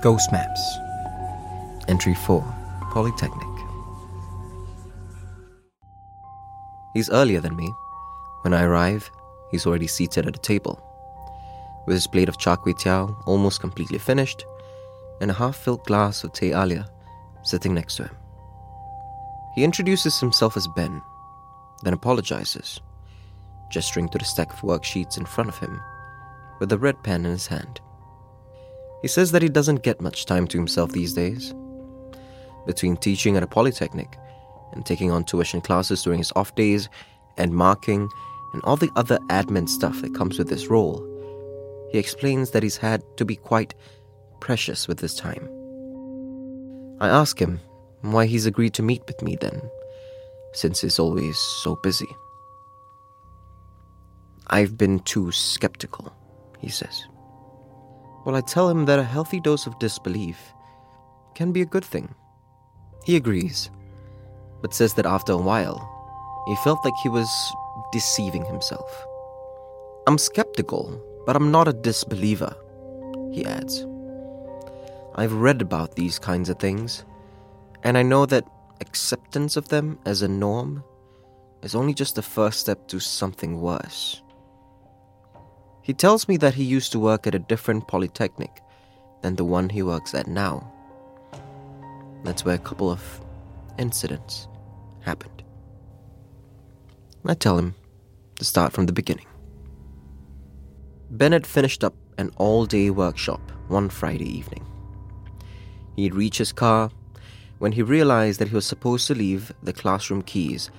Ghost Maps. Entry 4 Polytechnic. He's earlier than me. When I arrive, he's already seated at a table, with his plate of char kway teow almost completely finished, and a half-filled glass of teh halia sitting next to him. He introduces himself as Ben, then apologizes, gesturing to the stack of worksheets in front of him, with a red pen in his hand. He says that he doesn't get much time to himself these days. Between teaching at a polytechnic and taking on tuition classes during his off days and marking and all the other admin stuff that comes with this role, he explains that he's had to be quite precious with his time. I ask him why he's agreed to meet with me then, since he's always so busy. I've been too skeptical, he says. Well, I tell him that a healthy dose of disbelief can be a good thing. He agrees, but says that after a while, he felt like he was deceiving himself. I'm skeptical, but I'm not a disbeliever, he adds. I've read about these kinds of things, and I know that acceptance of them as a norm is only just the first step to something worse. He tells me that he used to work at a different polytechnic than the one he works at now. That's where a couple of incidents happened. I tell him to start from the beginning. Bennett finished up an all day workshop one Friday evening. He'd reach his car when he realized that he was supposed to leave the classroom keys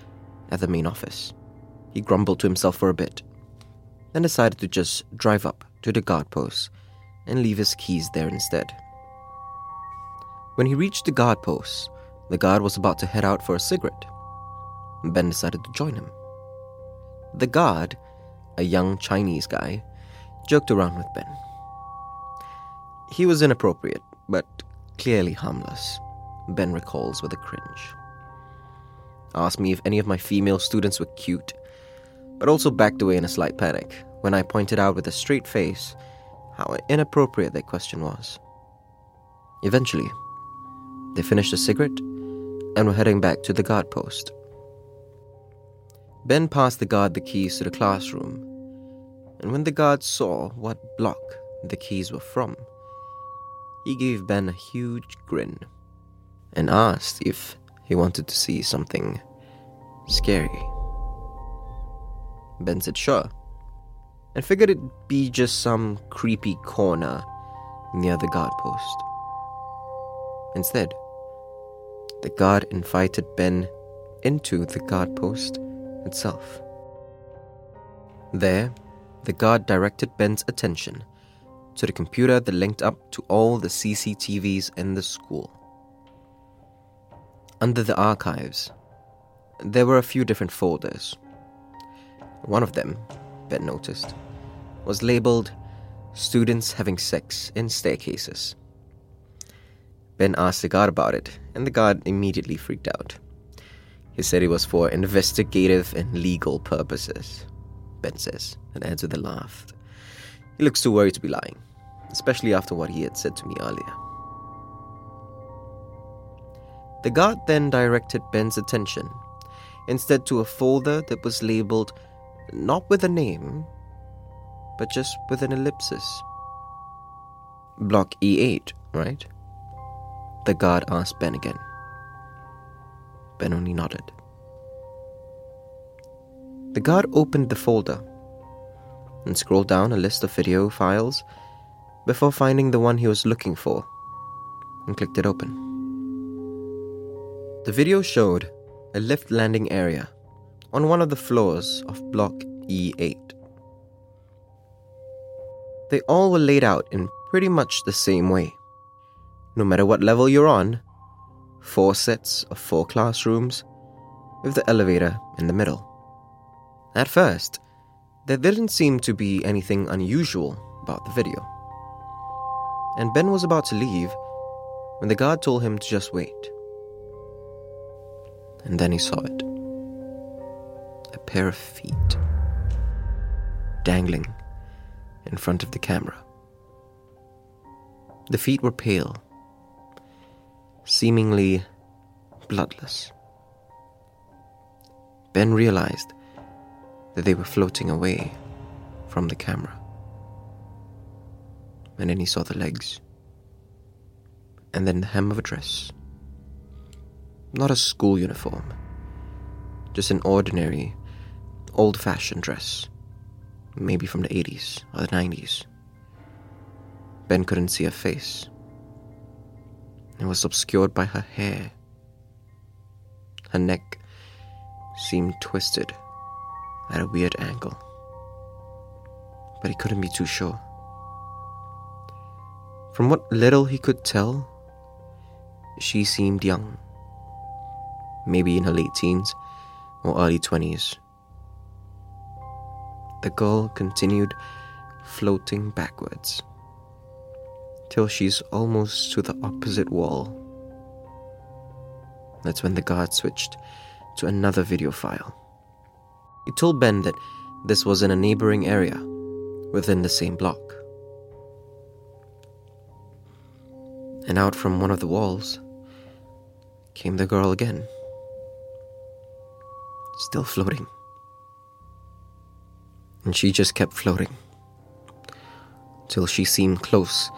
at the main office. He grumbled to himself for a bit, then decided to just drive up to the guard post and leave his keys there instead. When he reached the guard post, the guard was about to head out for a cigarette. Ben decided to join him. The guard, a young Chinese guy, joked around with Ben. He was inappropriate, but clearly harmless, Ben recalls with a cringe. Asked me if any of my female students were cute, but also backed away in a slight panic when I pointed out with a straight face how inappropriate that question was. Eventually, they finished a cigarette and were heading back to the guard post. Ben passed the guard the keys to the classroom, and when the guard saw what block the keys were from, he gave Ben a huge grin and asked if he wanted to see something scary. Ben said sure, and figured it'd be just some creepy corner near the guard post. Instead, the guard invited Ben into the guard post itself. There, the guard directed Ben's attention to the computer that linked up to all the CCTVs in the school. Under the archives, there were a few different folders. One of them, Ben noticed, was labeled Students Having Sex in Staircases. Ben asked the guard about it, and the guard immediately freaked out. He said it was for investigative and legal purposes, Ben says, and adds with a laugh. He looks too worried to be lying, especially after what he had said to me earlier. The guard then directed Ben's attention instead to a folder that was labeled not with a name, but just with an ellipsis. Block E8, right? The guard asked Ben again. Ben only nodded. The guard opened the folder and scrolled down a list of video files before finding the one he was looking for and clicked it open. The video showed a lift landing area on one of the floors of Block E8. They all were laid out in pretty much the same way. No matter what level you're on, four sets of four classrooms, with the elevator in the middle. At first, there didn't seem to be anything unusual about the video. And Ben was about to leave when the guard told him to just wait. And then he saw it a pair of feet dangling in front of the camera. The feet were pale, seemingly bloodless. Ben realized that they were floating away from the camera. And then he saw the legs. And then the hem of a dress. Not a school uniform, just an ordinary, old fashioned dress. Maybe from the 80s or the 90s. Ben couldn't see her face. It was obscured by her hair. Her neck seemed twisted at a weird angle. But he couldn't be too sure. From what little he could tell, she seemed young. Maybe in her late teens or early 20s. The girl continued floating backwards till she's almost to the opposite wall. That's when the guard switched to another video file. He told Ben that this was in a neighboring area within the same block. And out from one of the walls came the girl again, still floating. And she just kept floating till she seemed close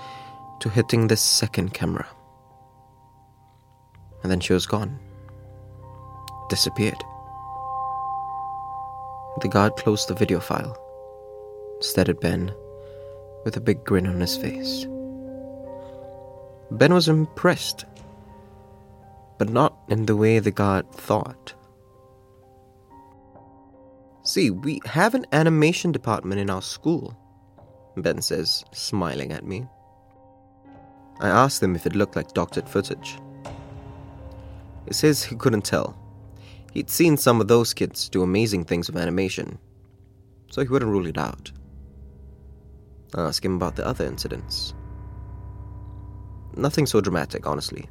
to hitting the second camera. And then she was gone, disappeared. The guard closed the video file, stared at Ben with a big grin on his face. Ben was impressed, but not in the way the guard thought. See, we have an animation department in our school, Ben says, smiling at me. I asked him if it looked like doctored footage. He says he couldn't tell. He'd seen some of those kids do amazing things with animation, so he wouldn't rule it out. I ask him about the other incidents. Nothing so dramatic, honestly.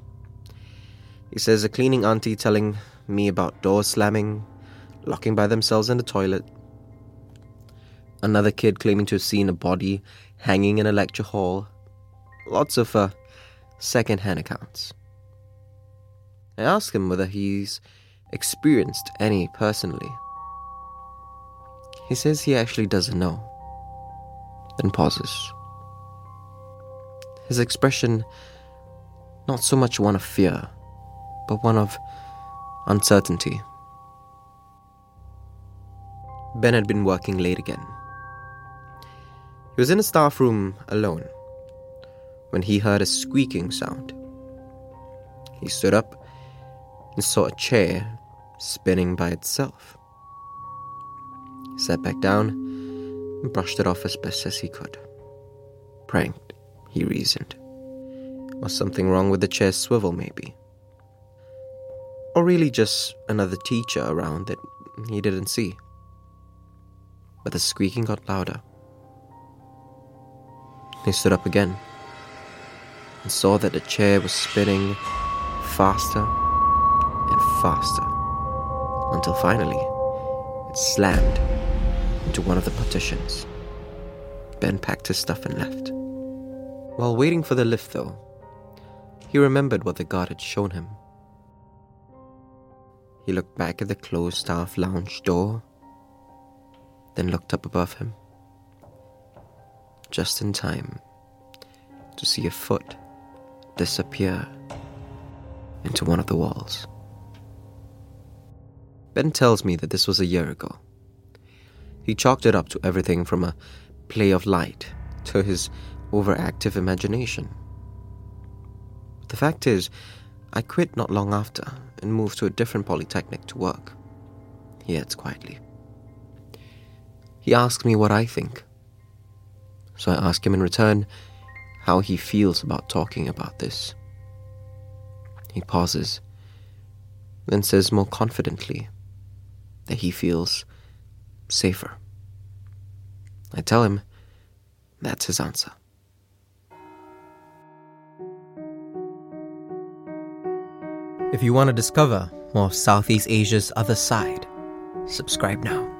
He says a cleaning auntie telling me about doors slamming, locking by themselves in the toilet. Another kid claiming to have seen a body hanging in a lecture hall. Lots of uh, second hand accounts. I ask him whether he's experienced any personally. He says he actually doesn't know, then pauses. His expression, not so much one of fear, but one of uncertainty. Ben had been working late again. He was in a staff room alone when he heard a squeaking sound. He stood up and saw a chair spinning by itself. He sat back down and brushed it off as best as he could. Pranked, he reasoned. Was something wrong with the chair's swivel, maybe? Or really just another teacher around that he didn't see? But the squeaking got louder. He stood up again and saw that the chair was spinning faster and faster until finally it slammed into one of the partitions. Ben packed his stuff and left. While waiting for the lift, though, he remembered what the guard had shown him. He looked back at the closed staff lounge door, then looked up above him, just in time to see a foot disappear into one of the walls. Ben tells me that this was a year ago. He chalked it up to everything from a play of light to his overactive imagination. The fact is, I quit not long after and moved to a different polytechnic to work. He adds quietly. He asks me what I think. So I ask him in return how he feels about talking about this. He pauses, then says more confidently that he feels safer. I tell him that's his answer. If you want to discover more of Southeast Asia's other side, subscribe now.